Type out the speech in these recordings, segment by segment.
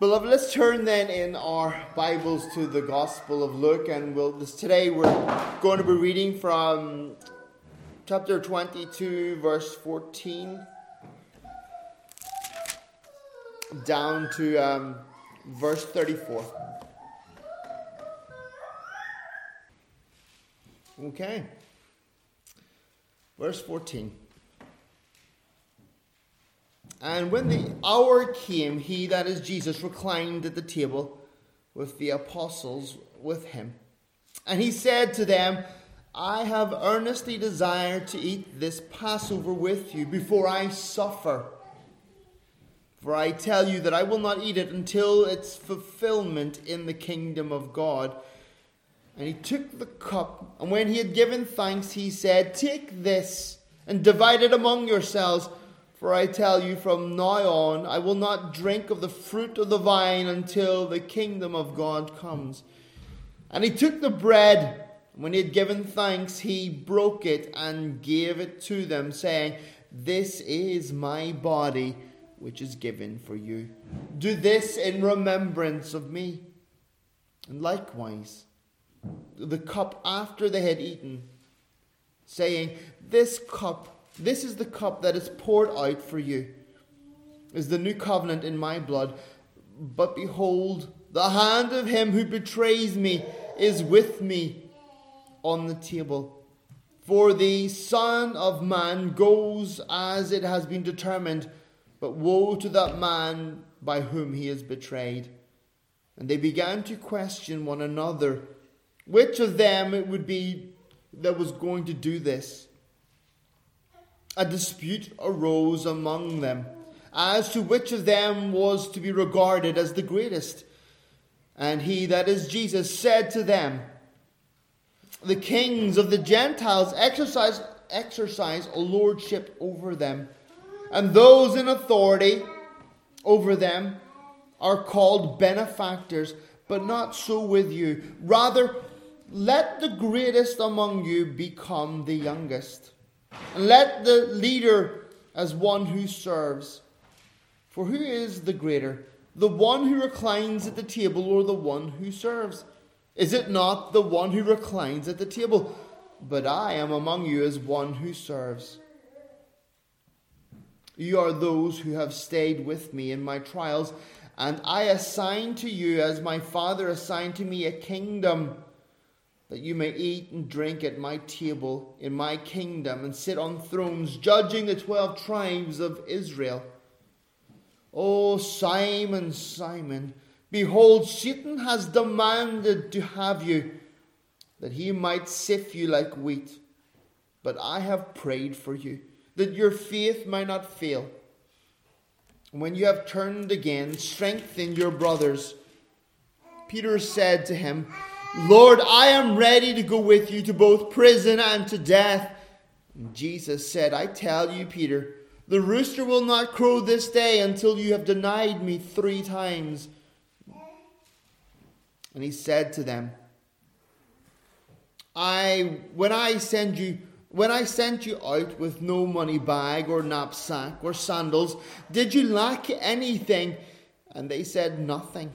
Beloved, let's turn then in our Bibles to the Gospel of Luke, and we'll, this, today we're going to be reading from chapter 22, verse 14, down to um, verse 34. Okay. Verse 14. And when the hour came, he, that is Jesus, reclined at the table with the apostles with him. And he said to them, I have earnestly desired to eat this Passover with you before I suffer. For I tell you that I will not eat it until its fulfillment in the kingdom of God. And he took the cup, and when he had given thanks, he said, Take this and divide it among yourselves. For I tell you, from now on, I will not drink of the fruit of the vine until the kingdom of God comes. And he took the bread. When he had given thanks, he broke it and gave it to them, saying, This is my body, which is given for you. Do this in remembrance of me. And likewise, the cup after they had eaten, saying, This cup this is the cup that is poured out for you, is the new covenant in my blood. But behold, the hand of him who betrays me is with me on the table. For the Son of Man goes as it has been determined, but woe to that man by whom he is betrayed. And they began to question one another which of them it would be that was going to do this a dispute arose among them as to which of them was to be regarded as the greatest. And he, that is Jesus, said to them, The kings of the Gentiles exercise, exercise a lordship over them, and those in authority over them are called benefactors, but not so with you. Rather, let the greatest among you become the youngest and let the leader as one who serves. For who is the greater, the one who reclines at the table or the one who serves? Is it not the one who reclines at the table? But I am among you as one who serves. You are those who have stayed with me in my trials, and I assign to you, as my Father assigned to me, a kingdom that you may eat and drink at my table in my kingdom and sit on thrones, judging the twelve tribes of Israel. O Simon, Simon, behold, Satan has demanded to have you, that he might sift you like wheat. But I have prayed for you, that your faith might not fail. When you have turned again, strengthen your brothers. Peter said to him, Lord, I am ready to go with you to both prison and to death. And Jesus said, I tell you, Peter, the rooster will not crow this day until you have denied me three times. And he said to them, I when I send you when I sent you out with no money bag or knapsack or sandals, did you lack anything? And they said nothing.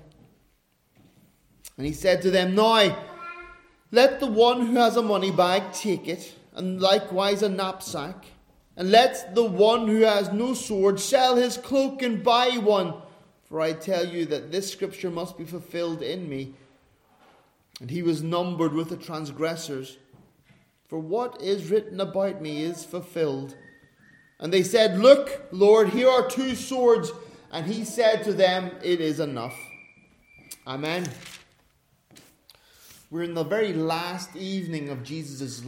And he said to them, Now, let the one who has a money bag take it, and likewise a knapsack. And let the one who has no sword sell his cloak and buy one. For I tell you that this scripture must be fulfilled in me. And he was numbered with the transgressors. For what is written about me is fulfilled. And they said, Look, Lord, here are two swords. And he said to them, It is enough. Amen. We're in the very last evening of Jesus'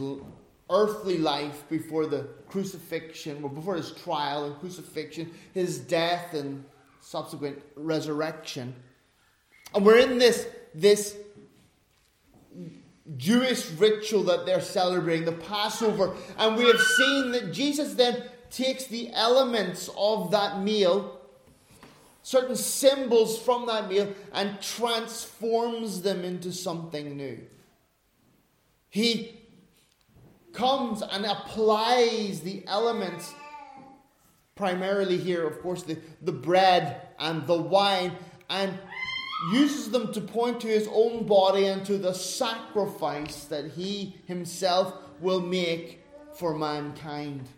earthly life before the crucifixion, or before his trial and crucifixion, his death and subsequent resurrection. And we're in this, this Jewish ritual that they're celebrating, the Passover. And we have seen that Jesus then takes the elements of that meal certain symbols from that meal and transforms them into something new. He comes and applies the elements, primarily here, of course, the, the bread and the wine, and uses them to point to his own body and to the sacrifice that he himself will make for mankind.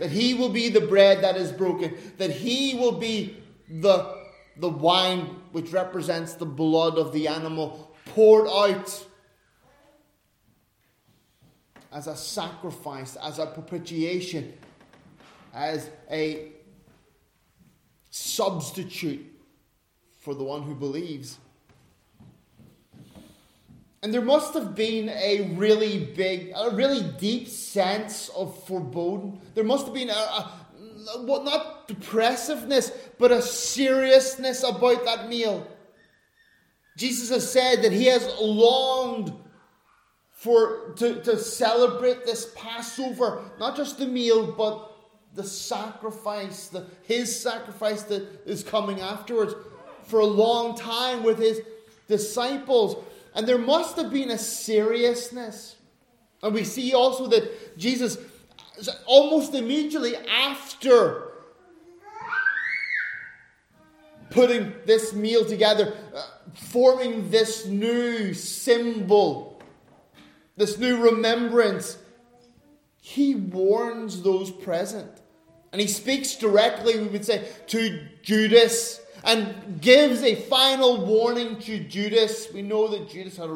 That he will be the bread that is broken, that he will be the, the wine which represents the blood of the animal poured out as a sacrifice, as a propitiation, as a substitute for the one who believes. And there must have been a really big, a really deep sense of foreboding. There must have been a, a well, not depressiveness, but a seriousness about that meal. Jesus has said that he has longed for to, to celebrate this Passover, not just the meal, but the sacrifice, the, his sacrifice that is coming afterwards, for a long time with his disciples. And there must have been a seriousness. And we see also that Jesus, almost immediately after putting this meal together, uh, forming this new symbol, this new remembrance, he warns those present. And he speaks directly, we would say, to Judas and gives a final warning to Judas. We know that Judas had,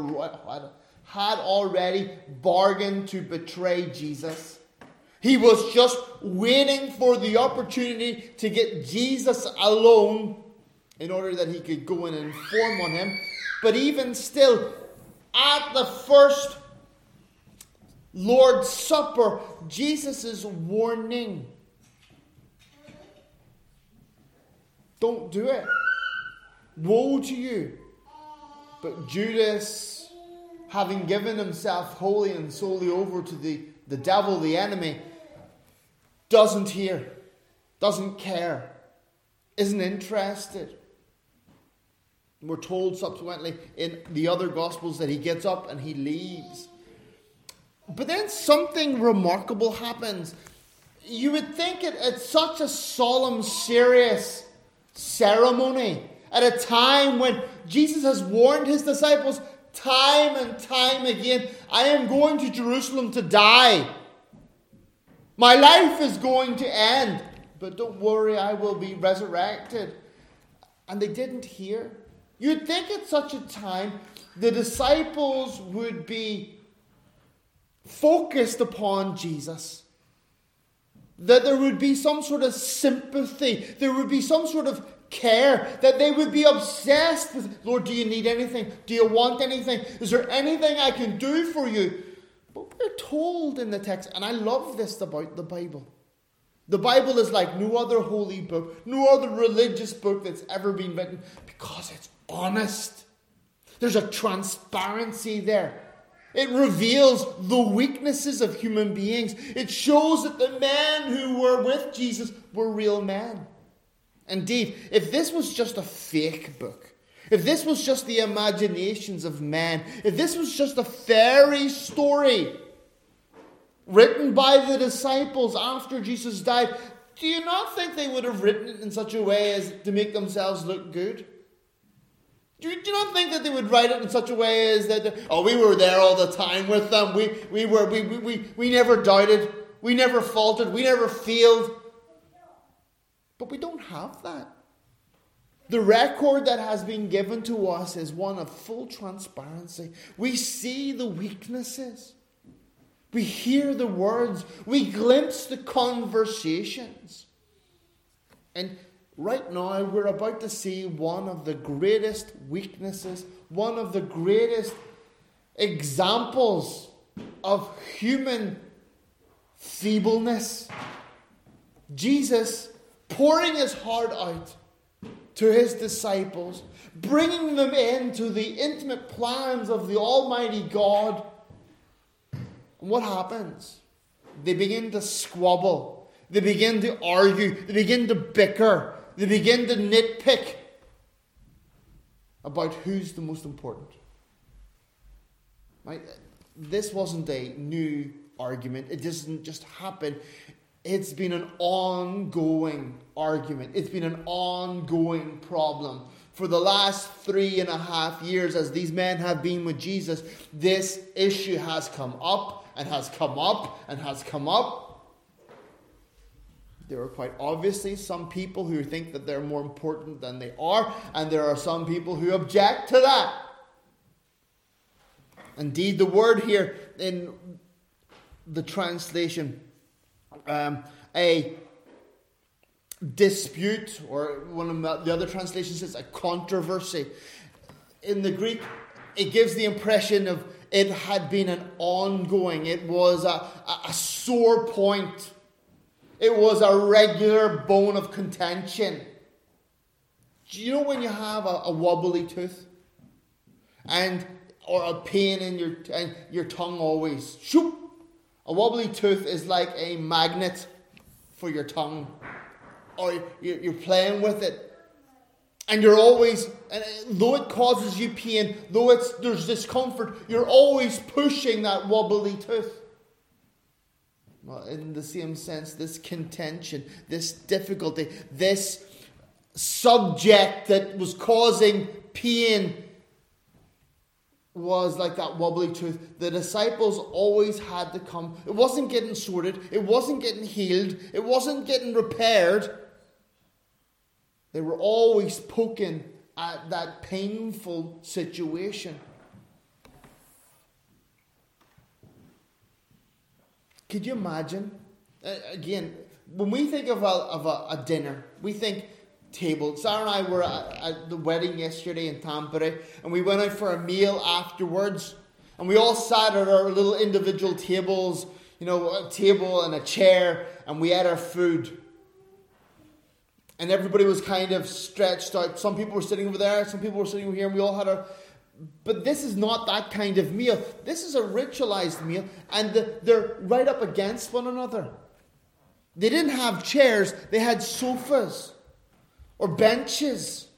had already bargained to betray Jesus. He was just waiting for the opportunity to get Jesus alone in order that he could go and inform on him. But even still, at the first Lord's Supper, Jesus warning Don't do it. Woe to you. But Judas, having given himself wholly and solely over to the, the devil, the enemy, doesn't hear, doesn't care, isn't interested. We're told subsequently in the other Gospels that he gets up and he leaves. But then something remarkable happens. You would think it, it's such a solemn, serious ceremony at a time when Jesus has warned his disciples time and time again I am going to Jerusalem to die. My life is going to end. But don't worry, I will be resurrected. And they didn't hear. You'd think at such a time the disciples would be focused upon Jesus that there would be some sort of sympathy, there would be some sort of care, that they would be obsessed with, Lord, do you need anything? Do you want anything? Is there anything I can do for you? But we're told in the text, and I love this about the Bible. The Bible is like no other holy book, no other religious book that's ever been written because it's honest. There's a transparency there. It reveals the weaknesses of human beings. It shows that the men who were with Jesus were real men. Indeed, if this was just a fake book, if this was just the imaginations of men, if this was just a fairy story written by the disciples after Jesus died, do you not think they would have written it in such a way as to make themselves look good? Do you, do you, not think that they would write it in such a way as that, oh, we were there all the time with them. We, we, were, we, we, we, we never doubted. We never faltered. We never failed. But we don't have that. The record that has been given to us is one of full transparency. We see the weaknesses. We hear the words. We glimpse the conversations. And Right now, we're about to see one of the greatest weaknesses, one of the greatest examples of human feebleness. Jesus pouring his heart out to his disciples, bringing them into the intimate plans of the Almighty God. And what happens? They begin to squabble, they begin to argue, they begin to bicker, they begin to nitpick about who's the most important. Right? This wasn't a new argument. It doesn't just happen. It's been an ongoing argument. It's been an ongoing problem For the last three and a half years, as these men have been with Jesus, this issue has come up and has come up and has come up. There are quite obviously some people who think that they're more important than they are, and there are some people who object to that. Indeed, the word here in the translation, um, a dispute, or one of the other translations says a controversy. In the Greek, it gives the impression of it had been an ongoing, it was a, a sore point, it was a regular bone of contention. Do you know when you have a, a wobbly tooth? And or a pain in your your tongue always shoop. A wobbly tooth is like a magnet for your tongue or you're playing with it. And you're always, and though it causes you pain, though it's, there's discomfort, you're always pushing that wobbly tooth. Well, in the same sense, this contention, this difficulty, this subject that was causing pain was like that wobbly tooth. The disciples always had to come. It wasn't getting sorted, it wasn't getting healed, it wasn't getting repaired. They were always poking at that painful situation. Could you imagine? Uh, again, when we think of a, of a, a, dinner, we think table. Sarah and I were at, at the wedding yesterday in Tampere, and we went out for a meal afterwards. And we all sat at our little individual tables, you know, a table and a chair, and we ate our food and everybody was kind of stretched out. Some people were sitting over there, some people were sitting over here, and we all had our. But this is not that kind of meal. This is a ritualized meal, and the, they're right up against one another. They didn't have chairs, they had sofas or benches,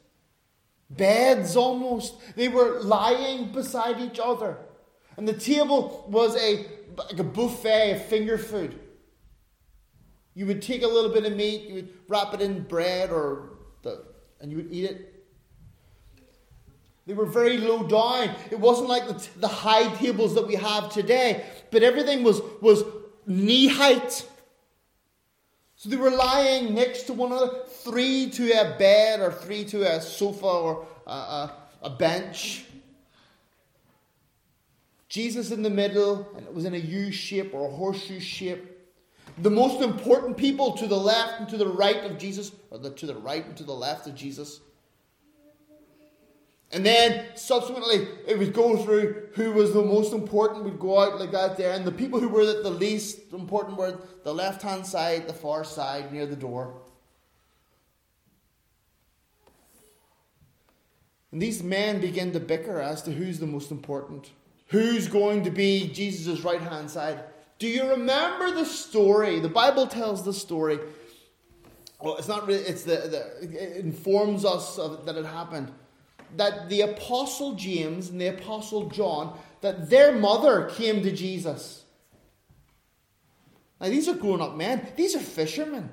beds almost. They were lying beside each other. And the table was a, like a buffet of finger food. You would take a little bit of meat, you would wrap it in bread or the, and you would eat it. They were very low down. It wasn't like the, the high tables that we have today, but everything was, was knee height. So they were lying next to one another, three to a bed or three to a sofa or a, a, a bench. Jesus in the middle, and it was in a U shape or a horseshoe shape the most important people to the left and to the right of Jesus, or the, to the right and to the left of Jesus. And then subsequently, it would go through who was the most important, would go out like that there. And the people who were the least important were the left hand side, the far side, near the door. And these men begin to bicker as to who's the most important. Who's going to be Jesus' right hand side? Do you remember the story? The Bible tells the story. Well, it's not really, it's the, the it informs us of, that it happened. That the Apostle James and the Apostle John, that their mother came to Jesus. Now, these are grown up men, these are fishermen.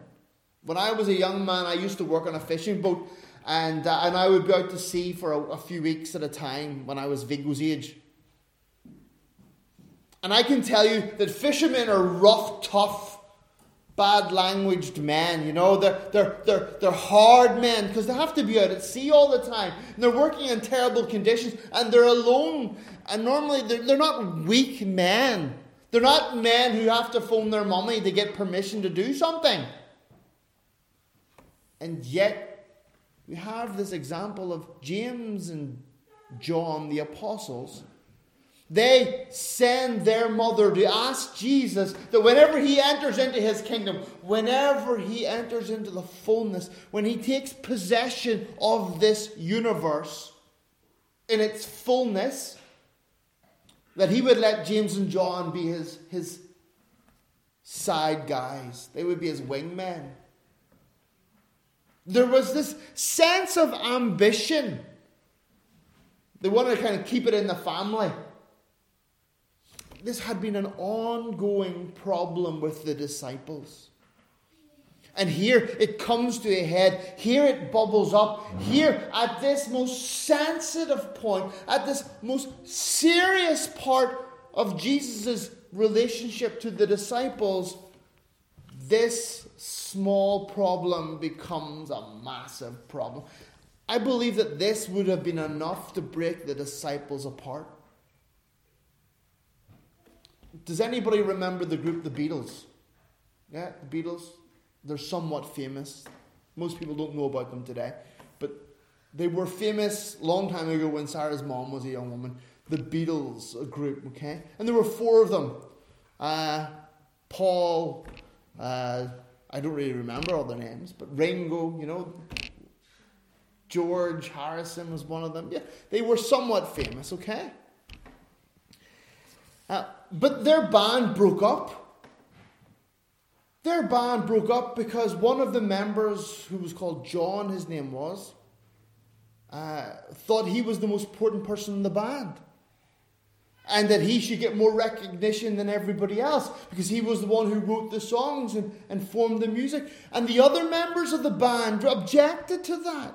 When I was a young man, I used to work on a fishing boat, and, uh, and I would be out to sea for a, a few weeks at a time when I was Viggo's age. And I can tell you that fishermen are rough, tough, bad languaged men. You know, they're, they're, they're, they're hard men because they have to be out at sea all the time. And they're working in terrible conditions and they're alone. And normally they're, they're not weak men. They're not men who have to phone their mummy to get permission to do something. And yet, we have this example of James and John, the apostles, they send their mother to ask Jesus that whenever he enters into his kingdom, whenever he enters into the fullness, when he takes possession of this universe in its fullness, that he would let James and John be his, his side guys. They would be his wingmen. There was this sense of ambition. They wanted to kind of keep it in the family this had been an ongoing problem with the disciples. And here it comes to a head. Here it bubbles up. Here, at this most sensitive point, at this most serious part of Jesus' relationship to the disciples, this small problem becomes a massive problem. I believe that this would have been enough to break the disciples apart. Does anybody remember the group The Beatles? Yeah, the Beatles. They're somewhat famous. Most people don't know about them today, but they were famous long time ago when Sarah's mom was a young woman. The Beatles a group, okay, and there were four of them. Uh, Paul, uh, I don't really remember all the names, but Ringo, you know, George Harrison was one of them. Yeah, they were somewhat famous, okay? Uh, but their band broke up. Their band broke up because one of the members, who was called John, his name was, uh, thought he was the most important person in the band. And that he should get more recognition than everybody else because he was the one who wrote the songs and, and formed the music. And the other members of the band objected to that.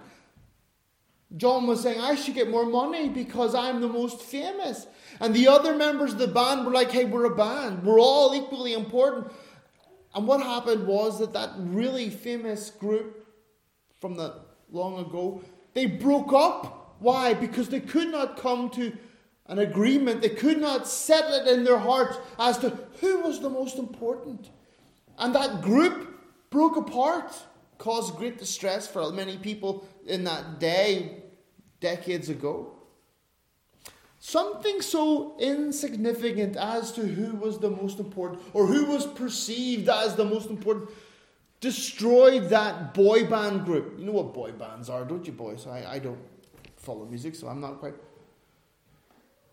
John was saying, I should get more money because I'm the most famous. And the other members of the band were like, hey, we're a band. We're all equally important. And what happened was that that really famous group from the long ago, they broke up. Why? Because they could not come to an agreement. They could not settle it in their hearts as to who was the most important. And that group broke apart, caused great distress for many people in that day, decades ago. Something so insignificant as to who was the most important or who was perceived as the most important destroyed that boy band group. You know what boy bands are, don't you, boys? I, I don't follow music, so I'm not quite.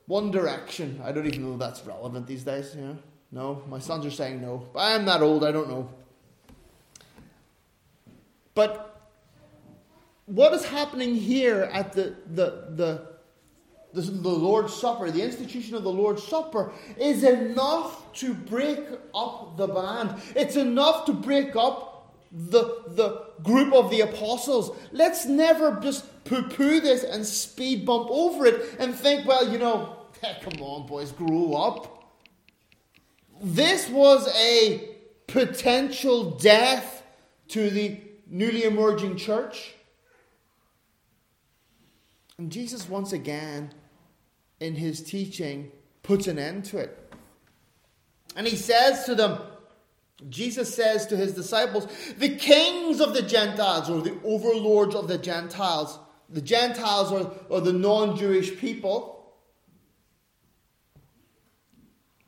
One Direction. I don't even know that's relevant these days. Yeah? No, my sons are saying no. But I'm that old, I don't know. But what is happening here at the, the, the the, Lord's Supper, the institution of the Lord's Supper, is enough to break up the band. It's enough to break up the, the group of the apostles. Let's never just poo poo this and speed bump over it and think, well, you know, come on, boys, grow up. This was a potential death to the newly emerging church. And Jesus, once again, in his teaching puts an end to it. And he says to them, Jesus says to his disciples, the kings of the Gentiles, or the overlords of the Gentiles, the Gentiles are, are the non Jewish people,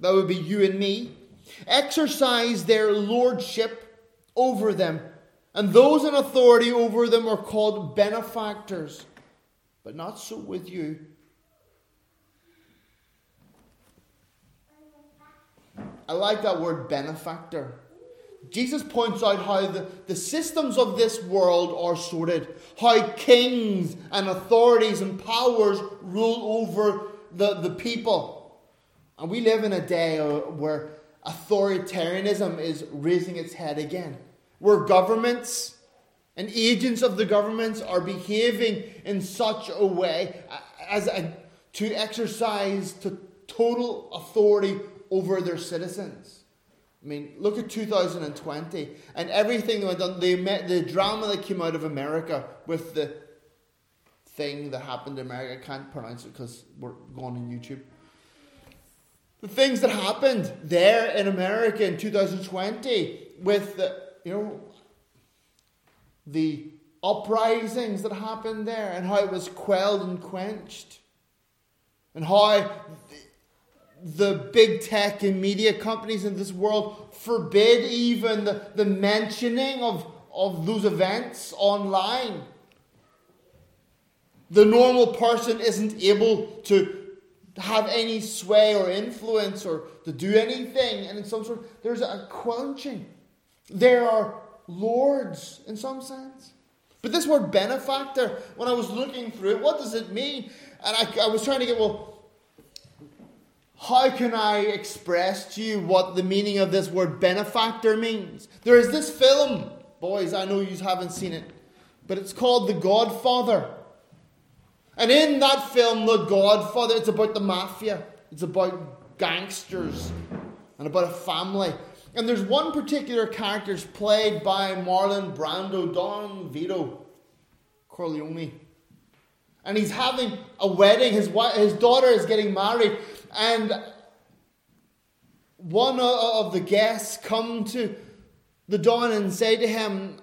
that would be you and me, exercise their lordship over them. And those in authority over them are called benefactors. But not so with you. I like that word benefactor. Jesus points out how the, the systems of this world are sorted, how kings and authorities and powers rule over the, the people. And we live in a day uh, where authoritarianism is raising its head again, where governments and agents of the governments are behaving in such a way as a, to exercise to total authority over their citizens. I mean, look at 2020 and everything that went on. The, the drama that came out of America with the thing that happened in America. I can't pronounce it because we're going on YouTube. The things that happened there in America in 2020 with the, you know, the uprisings that happened there and how it was quelled and quenched. And how the big tech and media companies in this world forbid even the, the mentioning of, of those events online. The normal person isn't able to have any sway or influence or to do anything, and in some sort, there's a quenching. There are lords in some sense. But this word benefactor, when I was looking through it, what does it mean? And I, I was trying to get, well, how can I express to you what the meaning of this word benefactor means? There is this film boys, I know you haven't seen it, but it's called The Godfather. And in that film, The Godfather, it's about the mafia, it's about gangsters, and about a family. And there's one particular character played by Marlon Brando, Don Vito Corleone. And he's having a wedding. His, wife, his daughter is getting married. And one of the guests come to the Don and say to him,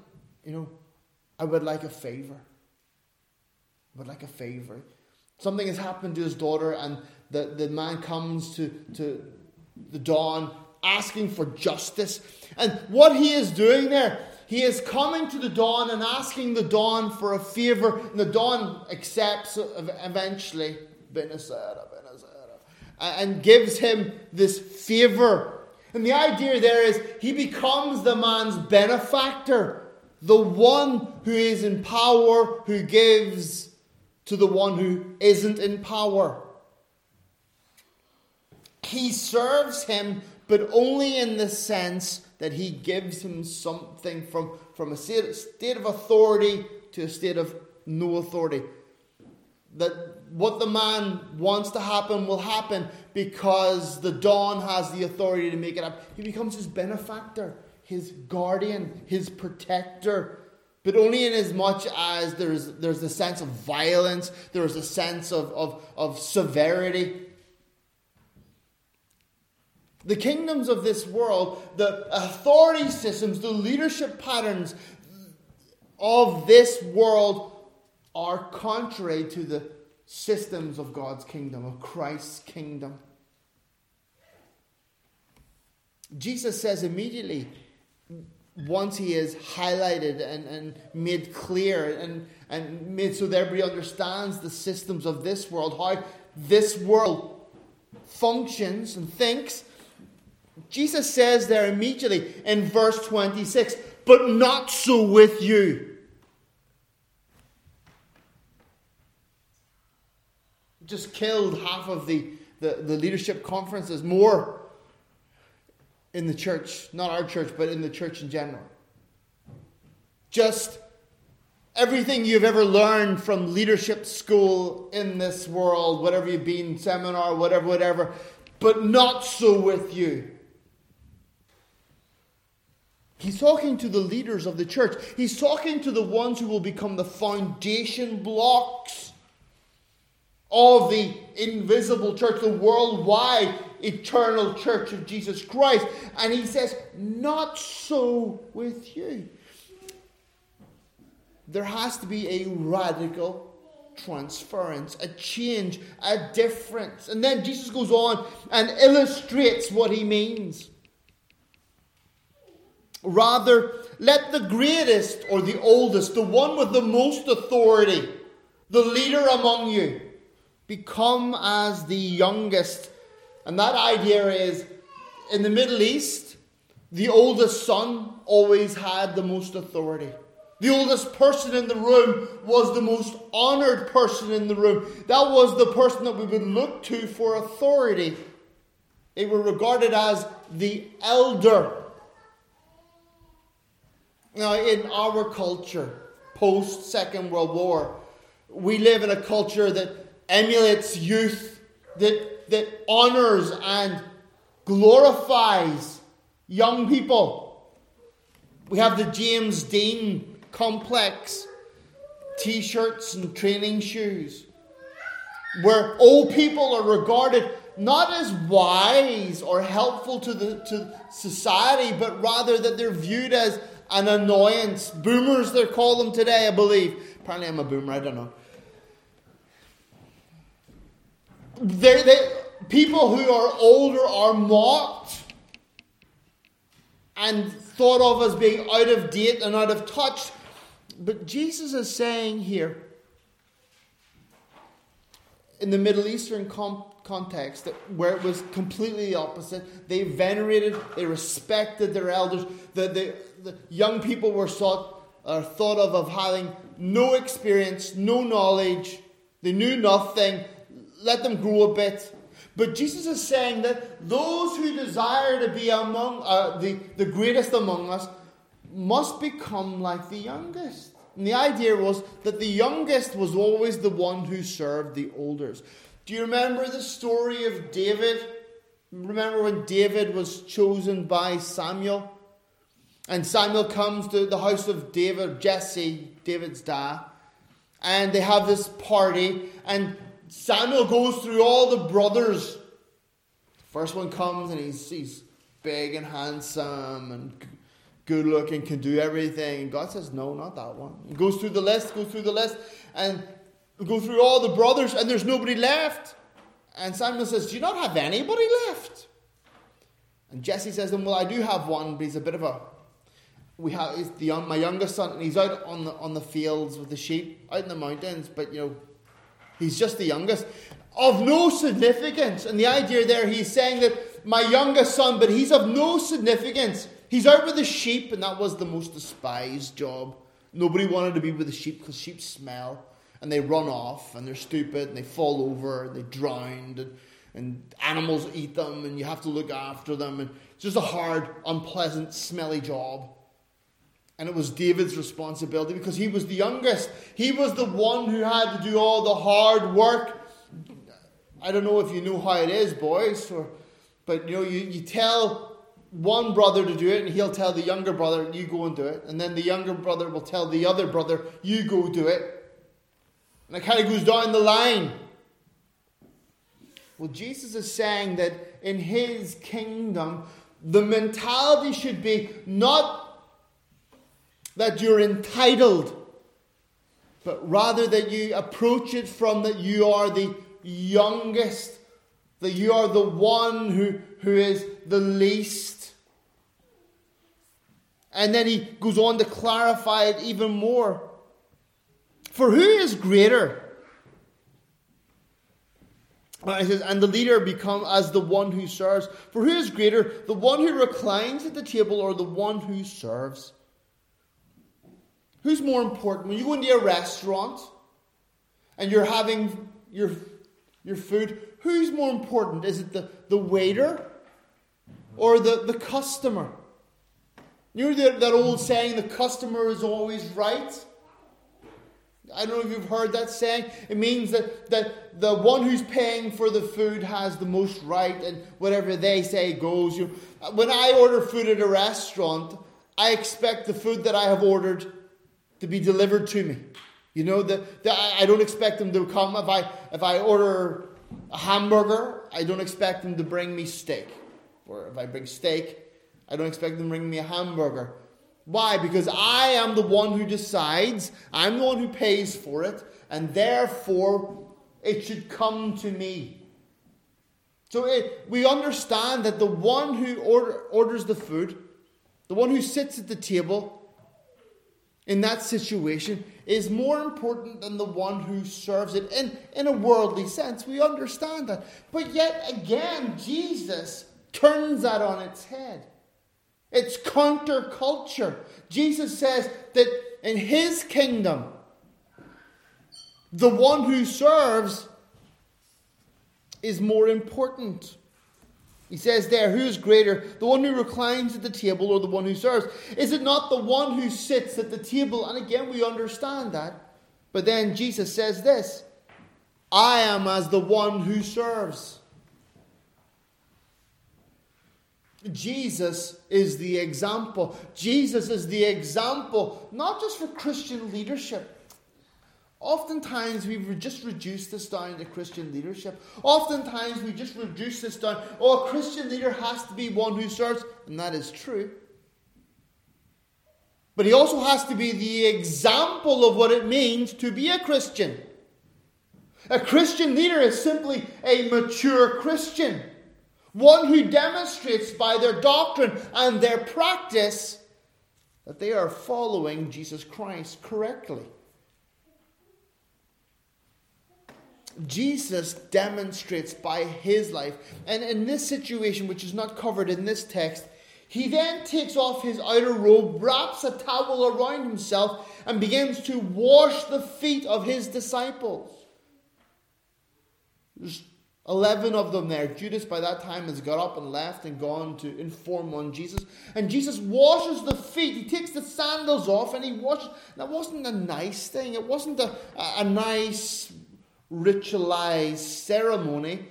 You know, I would like a favor. I would like a favor. Something has happened to his daughter, and the, the man comes to, to the Don asking for justice. And what he is doing there, he is coming to the Don and asking the Don for a favor, and the Don accepts eventually, and gives him this favor. And the idea there is he becomes the man's benefactor, the one who is in power, who gives to the one who isn't in power. He serves him but only in the sense that he gives him something from, from a state, of authority to a state of no authority. That what the man wants to happen will happen because the Don has the authority to make it happen. He becomes his benefactor, his guardian, his protector. But only in as much as there's, there's a sense of violence, there's a sense of, of, of severity, the kingdoms of this world, the authority systems, the leadership patterns of this world are contrary to the systems of God's kingdom, of Christ's kingdom. Jesus says immediately, once he is highlighted and, and made clear and, and made so that everybody understands the systems of this world, how this world functions and thinks, Jesus says there immediately in verse 26, but not so with you. Just killed half of the, the, the leadership conferences, more in the church, not our church, but in the church in general. Just everything you've ever learned from leadership school in this world, whatever you've been, seminar, whatever, whatever, but not so with you. He's talking to the leaders of the church. He's talking to the ones who will become the foundation blocks of the invisible church, the worldwide eternal church of Jesus Christ. And he says, Not so with you. There has to be a radical transference, a change, a difference. And then Jesus goes on and illustrates what he means. Rather, let the greatest or the oldest, the one with the most authority, the leader among you, become as the youngest. And that idea is in the Middle East, the oldest son always had the most authority. The oldest person in the room was the most honored person in the room. That was the person that we would look to for authority. They were regarded as the elder. Now, in our culture, post Second World War, we live in a culture that emulates youth, that, that honors and glorifies young people. We have the James Dean complex, t shirts and training shoes, where old people are regarded not as wise or helpful to, the, to society, but rather that they're viewed as an annoyance. Boomers, they call them today, I believe. Apparently, I'm a boomer, I don't know. They're, they, people who are older are mocked and thought of as being out of date and out of touch. But Jesus is saying here, in the Middle Eastern context that, where it was completely the opposite. They venerated, they respected their elders. The, the, the young people were sought, or thought of of having no experience, no knowledge. They knew nothing. Let them grow a bit. But Jesus is saying that those who desire to be among uh, the, the greatest among us must become like the youngest. And the idea was that the youngest was always the one who served the elders. Do you remember the story of David? Remember when David was chosen by Samuel? And Samuel comes to the house of David, Jesse, David's dad, and they have this party, and Samuel goes through all the brothers. First one comes and he's, he's big and handsome and good looking, can do everything. And God says, No, not that one. He goes through the list, goes through the list, and go through all the brothers, and there's nobody left. And Samuel says, Do you not have anybody left? And Jesse says Well, I do have one, but he's a bit of a we have he's the my youngest son, and he's out on the on the fields with the sheep, out in the mountains. But you know, he's just the youngest, of no significance. And the idea there, he's saying that my youngest son, but he's of no significance. He's out with the sheep, and that was the most despised job. Nobody wanted to be with the sheep because sheep smell, and they run off, and they're stupid, and they fall over, and they drown, and, and animals eat them, and you have to look after them, and it's just a hard, unpleasant, smelly job. And it was David's responsibility because he was the youngest. He was the one who had to do all the hard work. I don't know if you know how it is, boys, or, but you know, you, you tell one brother to do it, and he'll tell the younger brother, you go and do it. And then the younger brother will tell the other brother, you go do it. And it kind of goes down the line. Well, Jesus is saying that in his kingdom, the mentality should be not that you're entitled, but rather that you approach it from that you are the youngest, that you are the one who, who is the least. And then he goes on to clarify it even more. For who is greater? He says, and the leader become as the one who serves. For who is greater, the one who reclines at the table or the one who serves? Who's more important? When you go into a restaurant and you're having your, your food, who's more important? Is it the, the waiter or the, the customer? You know that, old saying, the customer is always right? I don't know if you've heard that saying. It means that, that the one who's paying for the food has the most right, and whatever they say goes. You, when I order food at a restaurant, I expect the food that I have ordered to be delivered to me. You know, that I don't expect them to come. If I, if I order a hamburger, I don't expect them to bring me steak. Or if I bring steak, I don't expect them to bring me a hamburger. Why? Because I am the one who decides, I'm the one who pays for it, and therefore it should come to me. So it, we understand that the one who order, orders the food, the one who sits at the table, in that situation is more important than the one who serves it in, in a worldly sense. We understand that. But yet again, Jesus turns that on its head. It's counterculture. Jesus says that in his kingdom, the one who serves is more important. He says there, who is greater, the one who reclines at the table or the one who serves? Is it not the one who sits at the table? And again, we understand that. But then Jesus says this I am as the one who serves. Jesus is the example. Jesus is the example, not just for Christian leadership, Oftentimes, we just reduce this down to Christian leadership. Oftentimes, we just reduce this down. Oh, a Christian leader has to be one who serves, and that is true. But he also has to be the example of what it means to be a Christian. A Christian leader is simply a mature Christian, one who demonstrates by their doctrine and their practice that they are following Jesus Christ correctly. Jesus demonstrates by his life. And in this situation, which is not covered in this text, he then takes off his outer robe, wraps a towel around himself, and begins to wash the feet of his disciples. There's Eleven of them there. Judas by that time has got up and left and gone to inform on Jesus. And Jesus washes the feet. He takes the sandals off and he washes. That wasn't a nice thing. It wasn't a, a nice ritualized ceremony.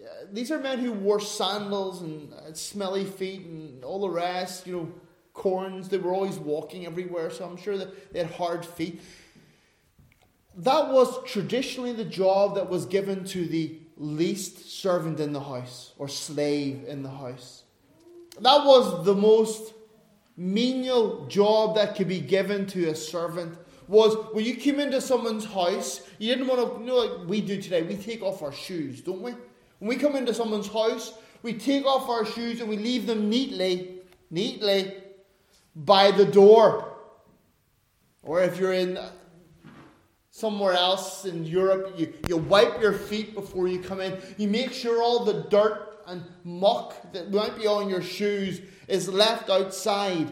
Uh, these are men who wore sandals and uh, smelly feet and all the rest, you know, corns. They were always walking everywhere, so I'm sure that they had hard feet. That was traditionally the job that was given to the least servant in the house or slave in the house. That was the most menial job that could be given to a servant was when you came into someone's house, you didn't want to, you know, like we do today, we take off our shoes, don't we? When we come into someone's house, we take off our shoes and we leave them neatly, neatly by the door. Or if you're in somewhere else in Europe, you, you wipe your feet before you come in. You make sure all the dirt and muck that might be on your shoes is left outside.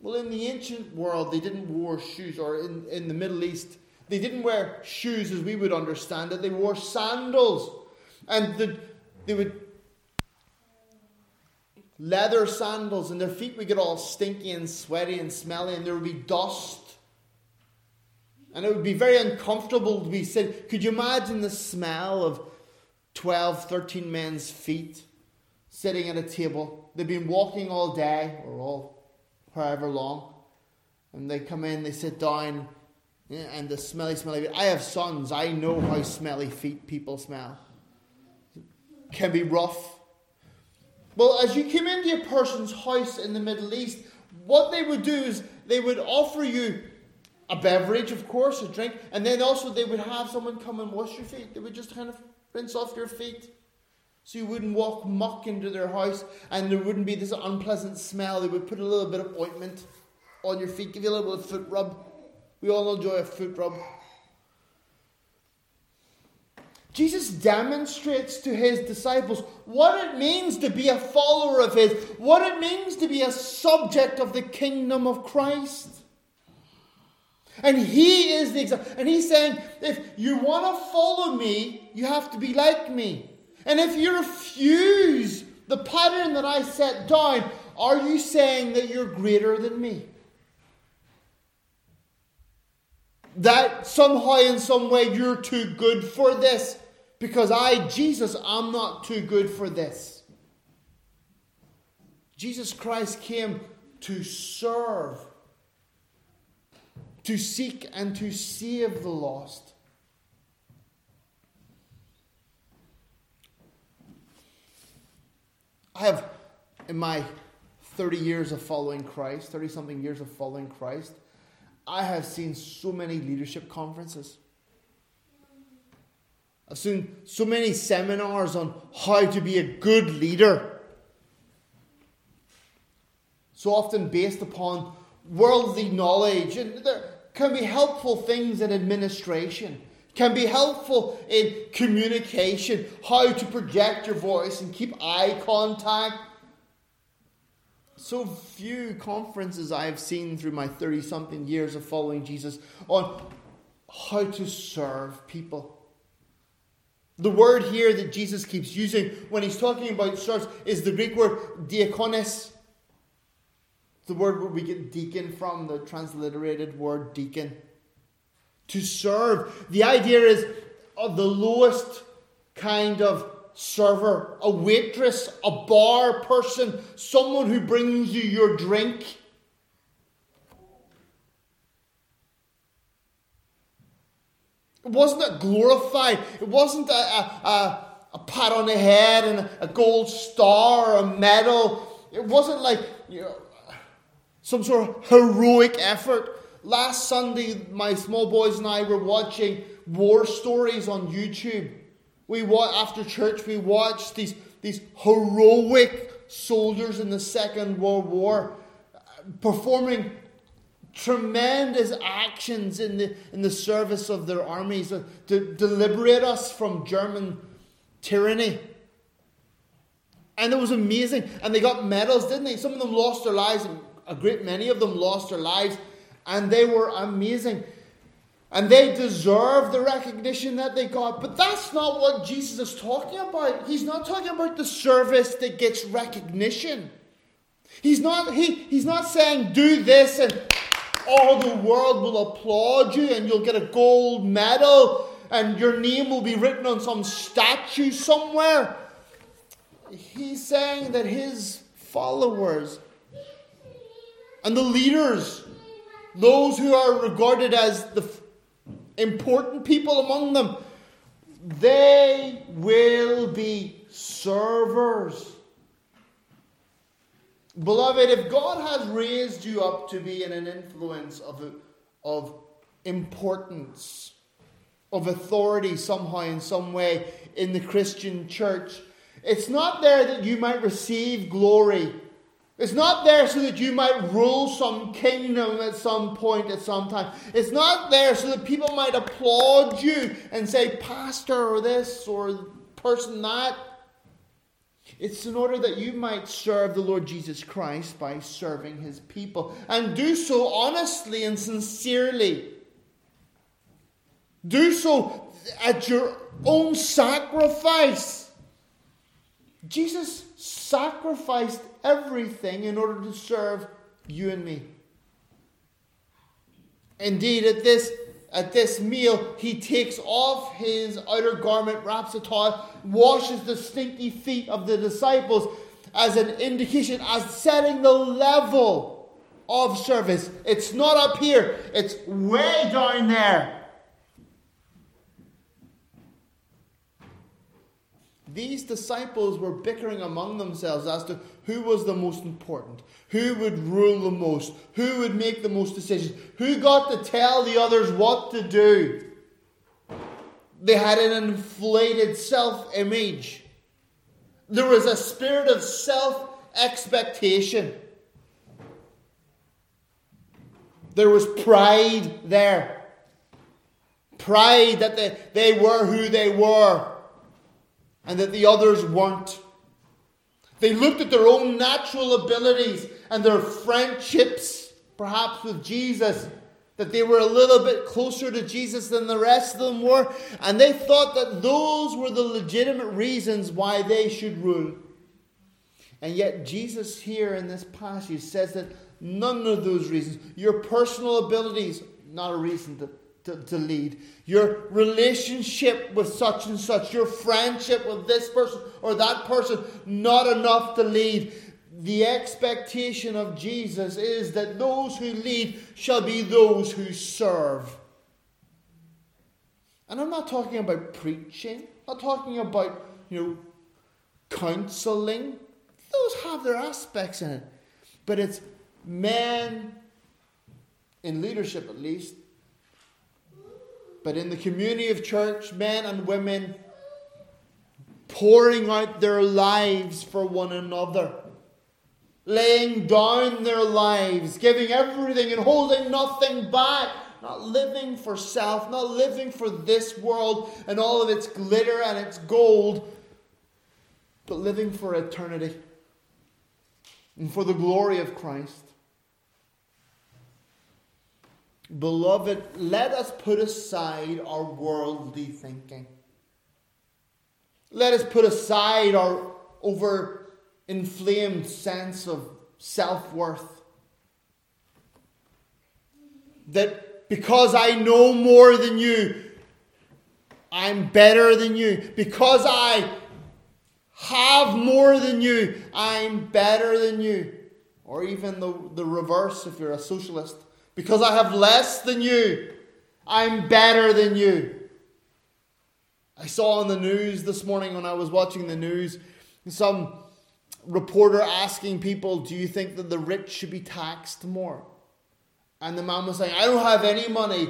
Well, in the ancient world, they didn't wear shoes, or in, in the Middle East, they didn't wear shoes as we would understand it. They wore sandals. And the, they would leather sandals, and their feet would get all stinky and sweaty and smelly, and there would be dust and it would be very uncomfortable to be sitting. Could you imagine the smell of 12, 13 men's feet sitting at a table? They've been walking all day or all however long. And they come in, they sit down, and the smelly, smelly. I have sons. I know how smelly feet people smell. can be rough. Well, as you came into a person's house in the Middle East, what they would do is they would offer you a beverage, of course, a drink, and then also they would have someone come and wash your feet. They would just kind of rinse off your feet. So you wouldn't walk muck into their house and there wouldn't be this unpleasant smell. They would put a little bit of ointment on your feet, give you a little bit of foot rub. We all enjoy a foot rub. Jesus demonstrates to his disciples what it means to be a follower of his, what it means to be a subject of the kingdom of Christ. And he is the example. And he's saying, if you want to follow me, you have to be like me. And if you refuse the pattern that I set down, are you saying that you're greater than me? That somehow, in some way, you're too good for this because I, Jesus, I'm not too good for this. Jesus Christ came to serve to seek and to save the lost. I have, in my 30 years of following Christ, 30 something years of following Christ, I have seen so many leadership conferences. I've seen so many seminars on how to be a good leader. So often based upon worldly knowledge. And there, can be helpful things in administration, can be helpful in communication, how to project your voice and keep eye contact. So few conferences I have seen through my 30 something years of following Jesus on how to serve people. The word here that Jesus keeps using when he's talking about serve is the Greek word diakonos the word where we get deacon from, the transliterated word deacon. To serve. The idea is of the lowest kind of server, a waitress, a bar person, someone who brings you your drink. It wasn't a glorified, it wasn't a, a, a, a pat on the head and a gold star or a medal. It wasn't like, you know, some sort of heroic effort. Last Sunday, my small boys and I were watching war stories on YouTube. We after church we watched these these heroic soldiers in the Second World War uh, performing tremendous actions in the in the service of their armies uh, to, to liberate us from German tyranny. And it was amazing. And they got medals, didn't they? Some of them lost their lives a great many of them lost their lives, and they were amazing. And they deserve the recognition that they got. But that's not what Jesus is talking about. He's not talking about the service that gets recognition. He's not, he, he's not saying, do this and all the world will applaud you and you'll get a gold medal and your name will be written on some statue somewhere. He's saying that his followers and the leaders, those who are regarded as the important people among them, they will be servers. Beloved, if God has raised you up to be in an influence of, of importance, of authority somehow in some way in the Christian church, it's not there that you might receive glory. It's not there so that you might rule some kingdom at some point, at some time. It's not there so that people might applaud you and say, Pastor, or this, or person that. It's in order that you might serve the Lord Jesus Christ by serving his people and do so honestly and sincerely. Do so at your own sacrifice. Jesus sacrificed everything in order to serve you and me. Indeed, at this at this meal, he takes off his outer garment, wraps a towel, washes the stinky feet of the disciples as an indication, as setting the level of service. It's not up here, it's way down there. These disciples were bickering among themselves as to who was the most important, who would rule the most, who would make the most decisions, who got to tell the others what to do. They had an inflated self image. There was a spirit of self expectation. There was pride there. Pride that they, they were who they were and that the others weren't. They looked at their own natural abilities and their friendships, perhaps with Jesus, that they were a little bit closer to Jesus than the rest of them were, and they thought that those were the legitimate reasons why they should rule. And yet, Jesus here in this passage says that none of those reasons, your personal abilities, not a reason to to, to lead. Your relationship with such and such, your friendship with this person or that person, not enough to lead. The expectation of Jesus is that those who lead shall be those who serve. And I'm not talking about preaching, I'm not talking about, you know, counseling. Those have their aspects in it. But it's men in leadership at least but in the community of church, men and women pouring out their lives for one another, laying down their lives, giving everything and holding nothing back, not living for self, not living for this world and all of its glitter and its gold, but living for eternity and for the glory of Christ. Beloved, let us put aside our worldly thinking. Let us put aside our over inflamed sense of self worth. That because I know more than you, I'm better than you. Because I have more than you, I'm better than you. Or even the, the reverse if you're a socialist because I have less than you. I'm better than you. I saw on the news this morning when I was watching the news some reporter asking people, Do you think that the rich should be taxed more? And the man was saying, I don't have any money.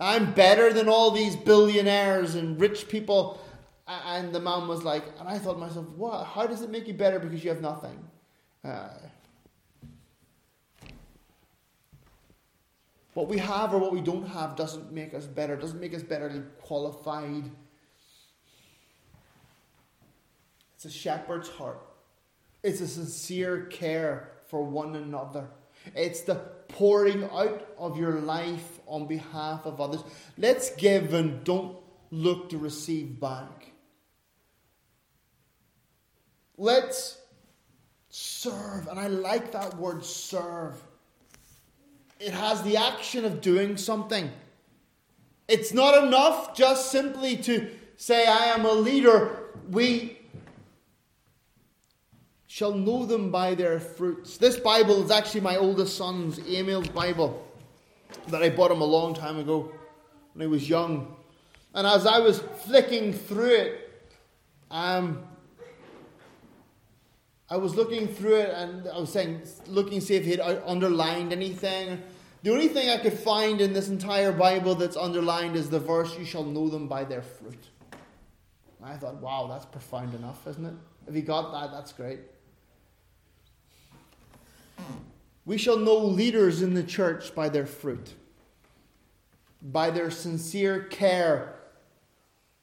I'm better than all these billionaires and rich people. And the man was like, and I thought to myself, what? How does it make you better because you have nothing? Uh, What we have or what we don't have doesn't make us better, doesn't make us better qualified. It's a shepherd's heart. It's a sincere care for one another. It's the pouring out of your life on behalf of others. Let's give and don't look to receive back. Let's serve. And I like that word serve. It has the action of doing something. It's not enough just simply to say, I am a leader. We shall know them by their fruits. This Bible is actually my oldest son's, Emil's Bible, that I bought him a long time ago when he was young. And as I was flicking through it, um, I was looking through it and I was saying, looking to see if he had underlined anything. The only thing I could find in this entire Bible that's underlined is the verse, You shall know them by their fruit. And I thought, wow, that's profound enough, isn't it? If he got that, that's great. We shall know leaders in the church by their fruit, by their sincere care.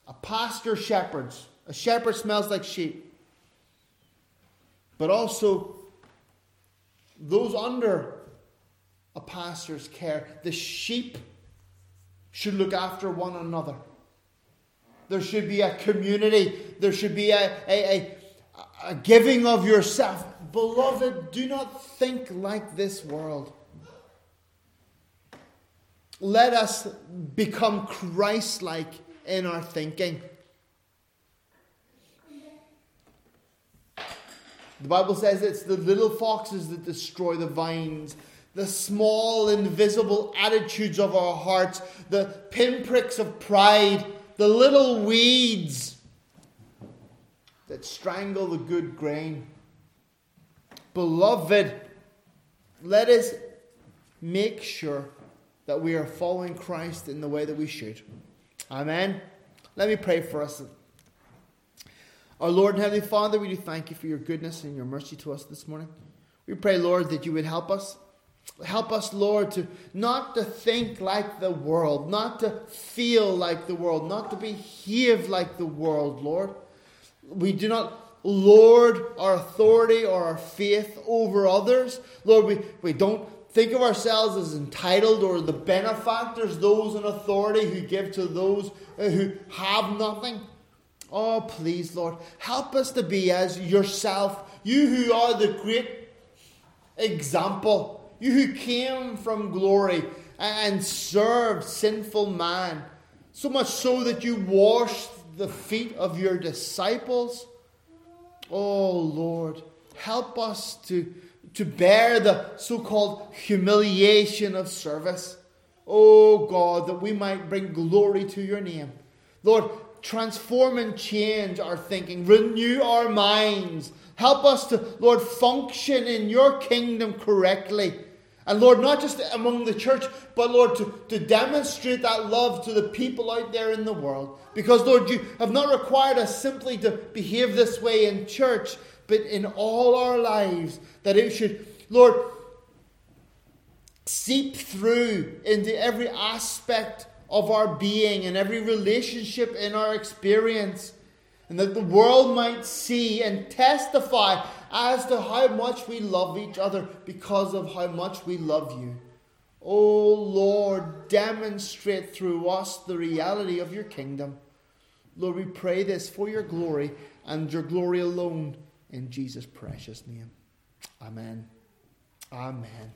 A pastor shepherds. A shepherd smells like sheep but also those under a pastor's care. The sheep should look after one another. There should be a community. There should be a, a, a, a giving of yourself. Beloved, do not think like this world. Let us become Christ like in our thinking. The Bible says it's the little foxes that destroy the vines, the small, invisible attitudes of our hearts, the pinpricks of pride, the little weeds that strangle the good grain. Beloved, let us make sure that we are following Christ in the way that we should. Amen. Let me pray for us. Our Lord and Heavenly Father, we do thank you for your goodness and your mercy to us this morning. We pray, Lord, that you would help us. Help us, Lord, to not to think like the world, not to feel like the world, not to behave like the world, Lord. We do not lord our authority or our faith over others. Lord, we, we don't think of ourselves as entitled or the benefactors, those in authority who give to those who have nothing. Oh, please, Lord, help us to be as yourself, you who are the great example, you who came from glory and served sinful man, so much so that you washed the feet of your disciples. Oh, Lord, help us to, to bear the so called humiliation of service. Oh, God, that we might bring glory to your name. Lord, transform and change our thinking, renew our minds. Help us to, Lord, function in your kingdom correctly. And Lord, not just among the church, but Lord, to, to demonstrate that love to the people out there in the world. Because, Lord, you have not required us simply to behave this way in church, but in all our lives, that it should, Lord, seep through into every aspect of our being and every relationship in our experience, and that the world might see and testify as to how much we love each other because of how much we love you. Oh Lord, demonstrate through us the reality of your kingdom. Lord, we pray this for your glory and your glory alone in Jesus' precious name. Amen. Amen.